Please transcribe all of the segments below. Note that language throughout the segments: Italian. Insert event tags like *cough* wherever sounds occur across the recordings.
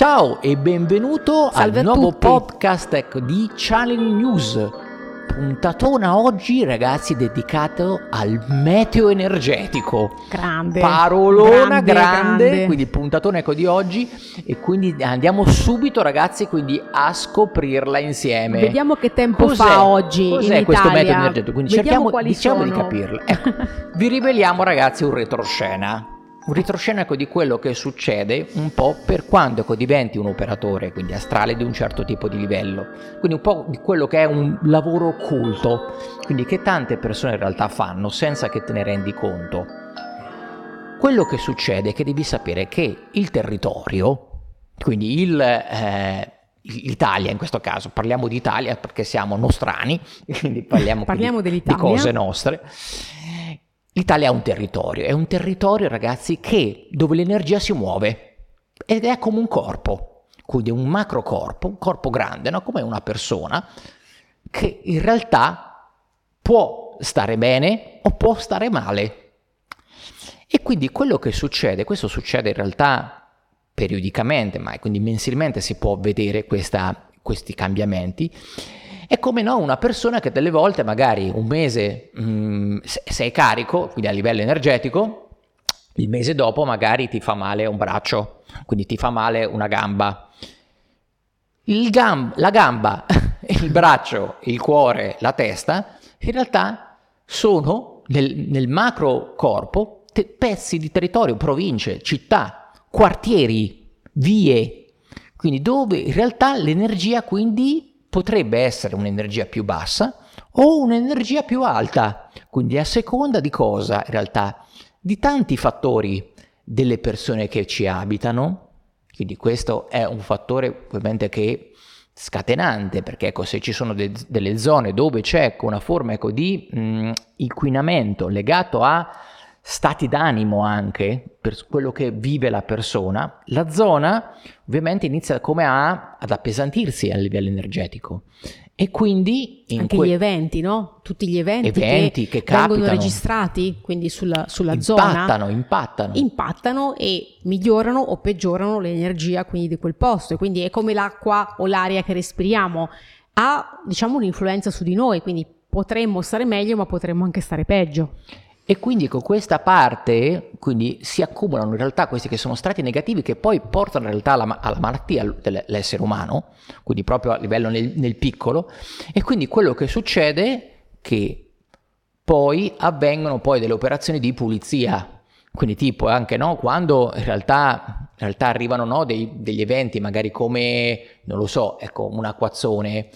Ciao e benvenuto Salve al nuovo podcast ecco, di Channel News. Puntatona oggi, ragazzi, dedicato al meteo energetico. Grande. Parolona grande, grande. quindi puntatona ecco di oggi e quindi andiamo subito ragazzi quindi a scoprirla insieme. Vediamo che tempo Cos'è? fa oggi Cos'è questo Italia. metodo energetico? Quindi Vediamo cerchiamo diciamo di sono. capirlo. Ecco, vi riveliamo ragazzi un retroscena. Un retroscena ecco, di quello che succede un po' per quando diventi un operatore, quindi astrale di un certo tipo di livello. Quindi un po' di quello che è un lavoro occulto, quindi che tante persone in realtà fanno senza che te ne rendi conto. Quello che succede è che devi sapere che il territorio, quindi il, eh, l'Italia in questo caso, parliamo di Italia perché siamo nostrani, *laughs* quindi parliamo, *laughs* Parliamo di dell'Italia. cose nostre. L'Italia è un territorio, è un territorio ragazzi che, dove l'energia si muove ed è come un corpo, quindi un macrocorpo, un corpo grande, no? come una persona che in realtà può stare bene o può stare male. E quindi quello che succede, questo succede in realtà periodicamente, ma quindi mensilmente si può vedere questa- questi cambiamenti. È come no, una persona che delle volte magari un mese mm, se- sei carico, quindi a livello energetico, il mese dopo magari ti fa male un braccio, quindi ti fa male una gamba. Gam- la gamba, *laughs* il braccio, il cuore, la testa, in realtà sono nel, nel macro corpo te- pezzi di territorio, province, città, quartieri, vie, quindi dove in realtà l'energia quindi potrebbe essere un'energia più bassa o un'energia più alta, quindi a seconda di cosa in realtà? Di tanti fattori delle persone che ci abitano, quindi questo è un fattore ovviamente che scatenante, perché ecco, se ci sono de- delle zone dove c'è una forma ecco, di mh, inquinamento legato a stati d'animo anche, per quello che vive la persona, la zona ovviamente inizia come a, ad appesantirsi a livello energetico. E quindi in Anche que- gli eventi, no? Tutti gli eventi, Eventi che vengono capitano. registrati, quindi sulla, sulla zona, impattano, impattano. impattano e migliorano o peggiorano l'energia quindi di quel posto. E quindi è come l'acqua o l'aria che respiriamo. Ha, diciamo, un'influenza su di noi, quindi potremmo stare meglio, ma potremmo anche stare peggio. E quindi con questa parte quindi si accumulano in realtà questi che sono strati negativi che poi portano in realtà alla, alla malattia dell'essere umano, quindi proprio a livello nel, nel piccolo, e quindi quello che succede è che poi avvengono poi delle operazioni di pulizia, quindi tipo anche no, quando in realtà, in realtà arrivano no, dei- degli eventi magari come, non lo so, ecco, un acquazzone,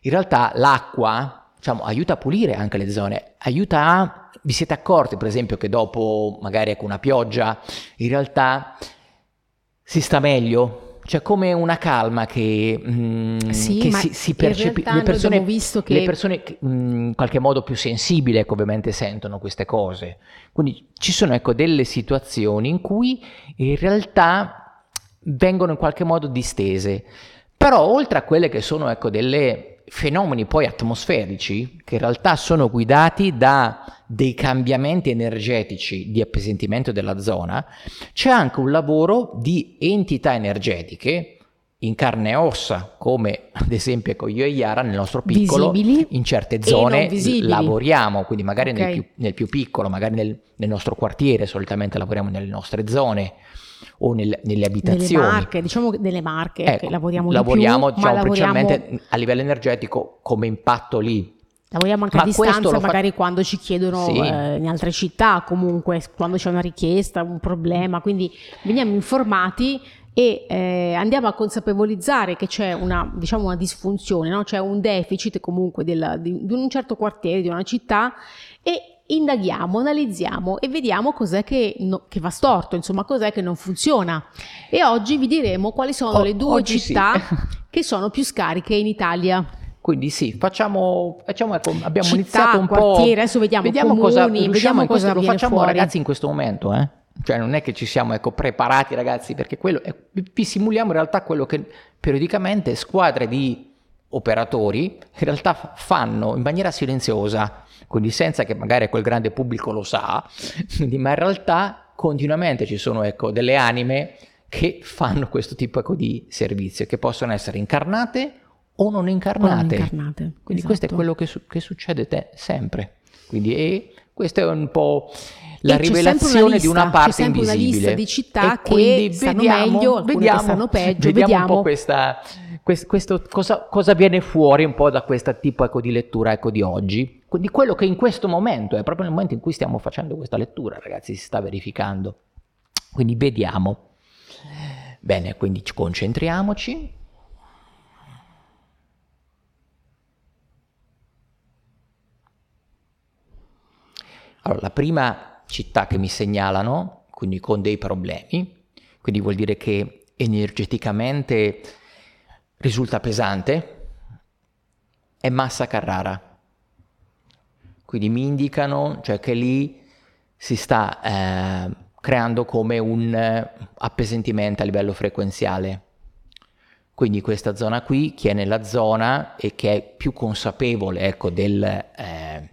in realtà l'acqua diciamo, aiuta a pulire anche le zone, aiuta a... Vi siete accorti per esempio che dopo magari ecco, una pioggia in realtà si sta meglio? C'è come una calma che, mm, Sì, che si, si percepisce. Le persone, visto che- le persone che, mm, in qualche modo più sensibili ecco, ovviamente sentono queste cose. Quindi ci sono ecco, delle situazioni in cui in realtà vengono in qualche modo distese. Però oltre a quelle che sono ecco, delle fenomeni poi atmosferici, che in realtà sono guidati da dei cambiamenti energetici di appesantimento della zona, c'è anche un lavoro di entità energetiche in carne e ossa, come ad esempio ecco, io e Iara nel nostro piccolo, Visibili in certe zone lavoriamo, quindi magari nel, Ok. più, nel più piccolo, magari nel, nel nostro quartiere, solitamente lavoriamo nelle nostre zone o nel- nelle abitazioni. marche, diciamo delle marche Ecco, che lavoriamo di lavoriamo, più, diciamo, ma lavoriamo, principalmente a livello energetico come impatto lì. lavoriamo anche Ma a distanza, lo fa- magari quando ci chiedono Sì. eh, in altre città, comunque quando c'è una richiesta, un problema, quindi veniamo informati e eh, andiamo a consapevolizzare che c'è una, diciamo, una disfunzione, no? c'è un deficit comunque della- di, di un certo quartiere, di una città e indaghiamo, analizziamo e vediamo cos'è che, no- che va storto, insomma cos'è che non funziona. E oggi vi diremo quali sono O- le due oggi sì. città *laughs* che sono più scariche in Italia. Quindi sì, facciamo, facciamo ecco, abbiamo Città, iniziato un po'. quartiere, adesso vediamo cosa comuni, riusciamo vediamo in questo- cosa lo facciamo fuori. ragazzi in questo momento, eh? Cioè non è che ci siamo ecco, preparati ragazzi, perché quello è- vi simuliamo in realtà quello che periodicamente squadre di operatori in realtà fanno in maniera silenziosa, quindi senza che magari quel grande pubblico lo sa, ma in realtà continuamente ci sono ecco, delle anime che fanno questo tipo ecco, di servizio, che possono essere incarnate o non incarnate. O non incarnate Quindi esatto. questo è quello che, su- che succede te sempre. Quindi e questo è un po' la E rivelazione una di una lista, parte c'è sempre una invisibile. lista di città E che stanno vediamo- meglio, alcune che vediamo, stanno peggio, Vediamo, un vediamo. po' questa, quest- questo, cosa, cosa viene fuori un po' da questo tipo ecco, di lettura ecco, di oggi, di quello che in questo momento, è proprio nel momento in cui stiamo facendo questa lettura, ragazzi, si sta verificando. Quindi vediamo. Bene, quindi ci concentriamoci. Allora, la prima città che mi segnalano, quindi con dei problemi, quindi vuol dire che energeticamente risulta pesante, è Massa Carrara. Quindi mi indicano, cioè che lì si sta eh, creando come un eh, appesantimento a livello frequenziale. Quindi questa zona qui, chi è nella zona e che è più consapevole ecco, del, eh,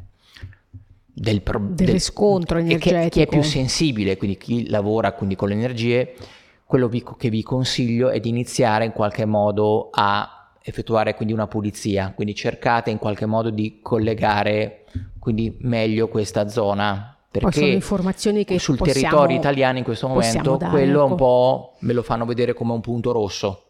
del, pro- Del riscontro e che- Chi è energetico. più sensibile, quindi chi lavora quindi con le energie, quello che vi consiglio è di iniziare in qualche modo a effettuare quindi una pulizia, quindi cercate in qualche modo di collegare quindi meglio questa zona Poi sono perché informazioni che sul possiamo- territorio italiano in questo momento dare, quello è un ecco. po' me lo fanno vedere come un punto rosso.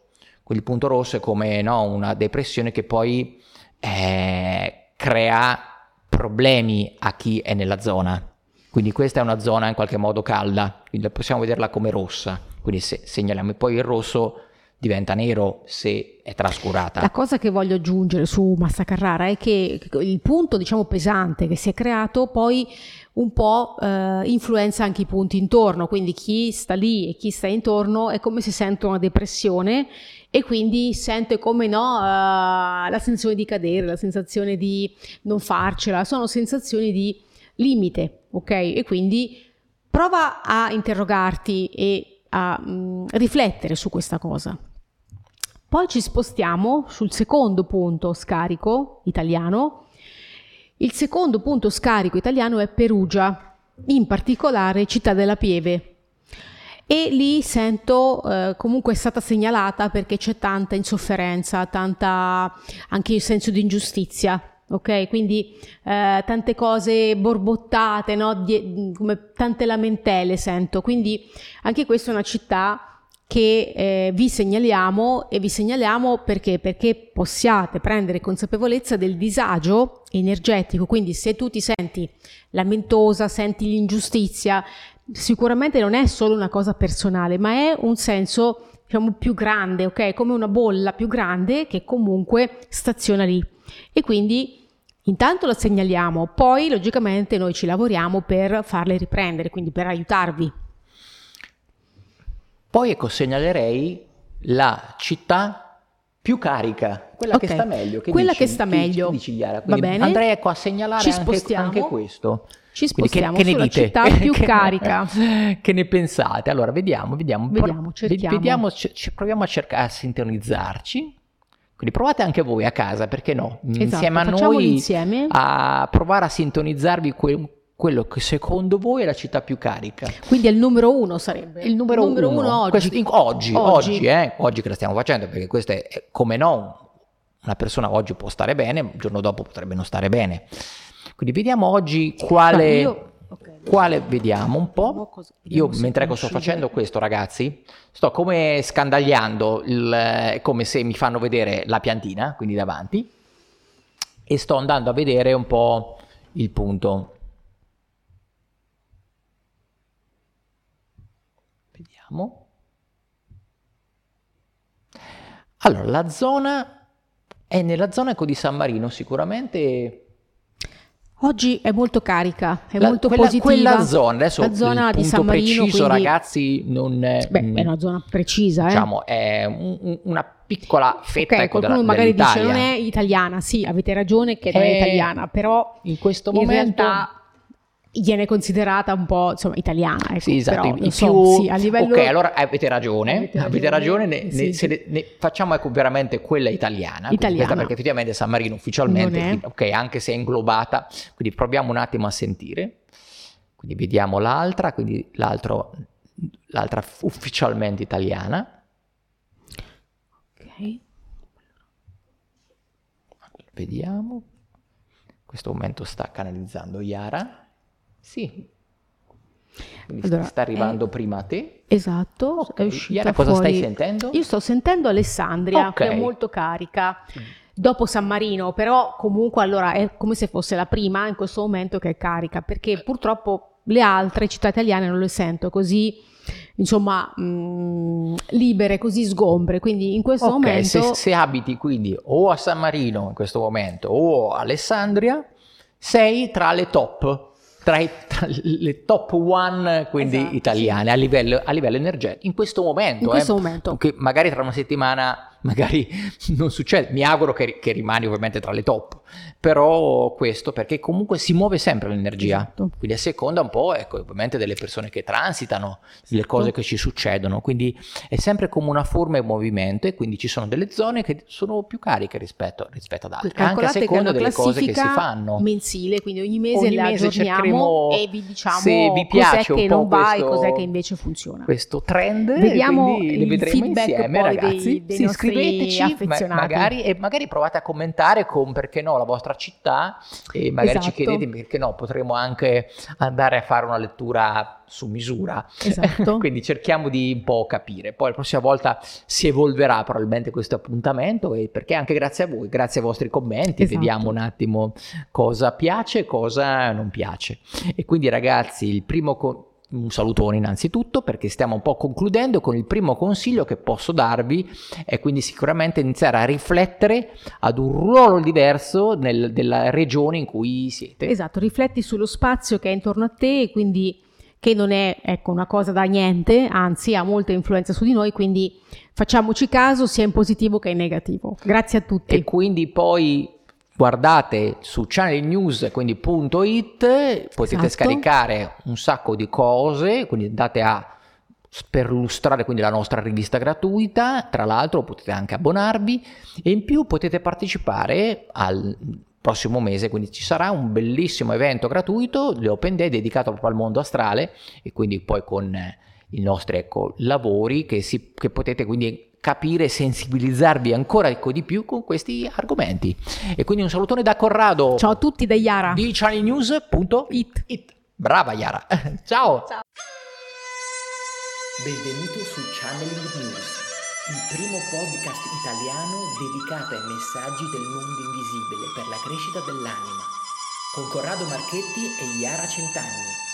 Il punto rosso è come no, una depressione che poi eh, crea problemi a chi è nella zona. Quindi questa è una zona in qualche modo calda, quindi possiamo vederla come rossa. Quindi se segnaliamo poi il rosso diventa nero se è trascurata. La cosa che voglio aggiungere su Massa Carrara è che il punto, diciamo, pesante che si è creato poi un po' eh, influenza anche i punti intorno, quindi chi sta lì e chi sta intorno è come se sente una depressione e quindi sente come no eh, la sensazione di cadere, la sensazione di non farcela, sono sensazioni di limite, ok? E quindi prova a interrogarti e a mm, riflettere su questa cosa. Poi ci spostiamo sul secondo punto scarico italiano. Il secondo punto scarico italiano è Perugia, in particolare Città della Pieve. E lì sento, eh, comunque è stata segnalata perché c'è tanta insofferenza, tanta anche il senso di ingiustizia, ok? Quindi eh, tante cose borbottate, no? Die- come tante lamentele sento. Quindi anche questa è una città che eh, vi segnaliamo e vi segnaliamo perché? Perché possiate prendere consapevolezza del disagio energetico, quindi se tu ti senti lamentosa, senti l'ingiustizia, sicuramente non è solo una cosa personale, ma è un senso diciamo più grande, ok? Come una bolla più grande che comunque staziona lì. E quindi intanto la segnaliamo, poi logicamente noi ci lavoriamo per farle riprendere, quindi per aiutarvi. Poi ecco, segnalerei la città più carica, quella che Ok, sta meglio. Che quella dici? che sta Che- meglio. che dici, Chiara? Va bene. Andrei ecco, a segnalare anche, spostiamo. anche questo. Ci Quindi che- spostiamo che, ne sulla dite? città più *laughs* Che- carica. *laughs* Che ne pensate? Allora, vediamo, vediamo. Vediamo, cerchiamo. vediamo, c- proviamo a cercare a sintonizzarci. Quindi provate anche voi a casa, perché no? Insieme a Esatto, facciamolo noi insieme. a provare a sintonizzarvi que- quello che secondo voi è la città più carica. Quindi è il numero uno sarebbe. Il numero, uno, uno oggi. Questo- in- oggi, Oggi. oggi, eh, oggi che la stiamo facendo, perché questo è, è come no, una persona oggi può stare bene, il giorno dopo potrebbe non stare bene. Quindi vediamo oggi quale, Guarda, io-. Quale vediamo un po'. Io mentre che sto facendo questo, ragazzi, sto come scandagliando, il, è come se mi fanno vedere la piantina, quindi davanti, e sto andando a vedere un po' il punto. Vediamo. Allora, la zona è nella zona ecco, di San Marino, sicuramente Oggi è molto carica, è la- molto quella, positiva. quella zona, adesso La zona di San Marino, preciso, quindi- ragazzi, non è, Beh, mm, è una zona precisa, eh. diciamo, è un- un- una piccola fetta ok, ecco, qualcuno della- magari dice dell'Italia. non è italiana, sì, avete ragione che non è Eh, italiana, però In questo in momento... realtà viene considerata un po' insomma italiana, ecco, Sì, esatto, però, i so, più... sì, a livello Ok, allora avete ragione, avete, Avete ragione, ne, ne- sì. ne- ne facciamo ecco, veramente quella italiana, Italiana. perché effettivamente San Marino ufficialmente, ok, anche se è inglobata, quindi proviamo un attimo a sentire, quindi vediamo l'altra, quindi l'altro l'altra ufficialmente italiana. Ok. Vediamo. In questo momento sta canalizzando Yara. Sì. Quindi Allora, sta arrivando eh, prima a te. Esatto, Ok, è uscita Yara, cosa fuori. stai sentendo? Io sto sentendo Alessandria, Ok. che è molto carica. Dopo San Marino, però comunque allora è come se fosse la prima in questo momento che è carica, perché purtroppo le altre città italiane non le sento così, insomma, mh, libere, così sgombre. Quindi in questo Ok, momento se, se abiti quindi o a San Marino in questo momento o a Alessandria, sei tra le top, tra, i- tra le top one quindi Esatto, italiane a livello, a livello energetico. In questo momento, in questo eh, momento. che magari tra una settimana magari *laughs* non succede, mi auguro che, che rimani ovviamente tra le top, però questo perché comunque si muove sempre l'energia, Esatto. quindi a seconda un po' ecco, ovviamente delle persone che transitano, delle cose che ci succedono, quindi è sempre come una forma e movimento e quindi ci sono delle zone che sono più cariche rispetto, rispetto ad altre, anche a seconda delle cose che si fanno. mensile, quindi ogni mese Ogni la mese aggiorniamo e vi diciamo se vi cos'è piace un che non va e cos'è che invece funziona. questo trend Vediamo le il vedremo feedback insieme poi ragazzi dei- dei sì, iscriveteci ma- magari, e magari provate a commentare con perché no la vostra città e magari ci Esatto. chiedete perché no potremo anche andare a fare una lettura su misura Esatto. *laughs* quindi cerchiamo di un po' capire poi la prossima volta si evolverà probabilmente questo appuntamento e perché anche grazie a voi grazie ai vostri commenti Esatto. vediamo un attimo cosa piace e cosa non piace e quindi ragazzi il primo co- un salutone innanzitutto perché stiamo un po' concludendo con il primo consiglio che posso darvi è quindi sicuramente iniziare a riflettere ad un ruolo diverso nel- della regione in cui siete. Esatto, rifletti sullo spazio che è intorno a te, e quindi che non è ecco, una cosa da niente, anzi ha molta influenza su di noi, quindi facciamoci caso sia in positivo che in negativo. Grazie a tutti. E quindi poi guardate su Channel News, quindi punto .it, potete Esatto. scaricare un sacco di cose, quindi andate a perlustrare quindi la nostra rivista gratuita, tra l'altro potete anche abbonarvi e in più potete partecipare al prossimo mese, quindi ci sarà un bellissimo evento gratuito, l'Open Day dedicato proprio al mondo astrale e quindi poi con i nostri ecco, lavori che, si, che potete quindi capire e sensibilizzarvi ancora ecco, di più con questi argomenti. E quindi un salutone da Corrado Ciao a tutti da Yara. di channelnews.it. It. Brava Yara. *laughs* Ciao. Ciao. Benvenuto su Channeling News, il primo podcast italiano dedicato ai messaggi del mondo invisibile per la crescita dell'anima, con Corrado Marchetti e Yara Centanni.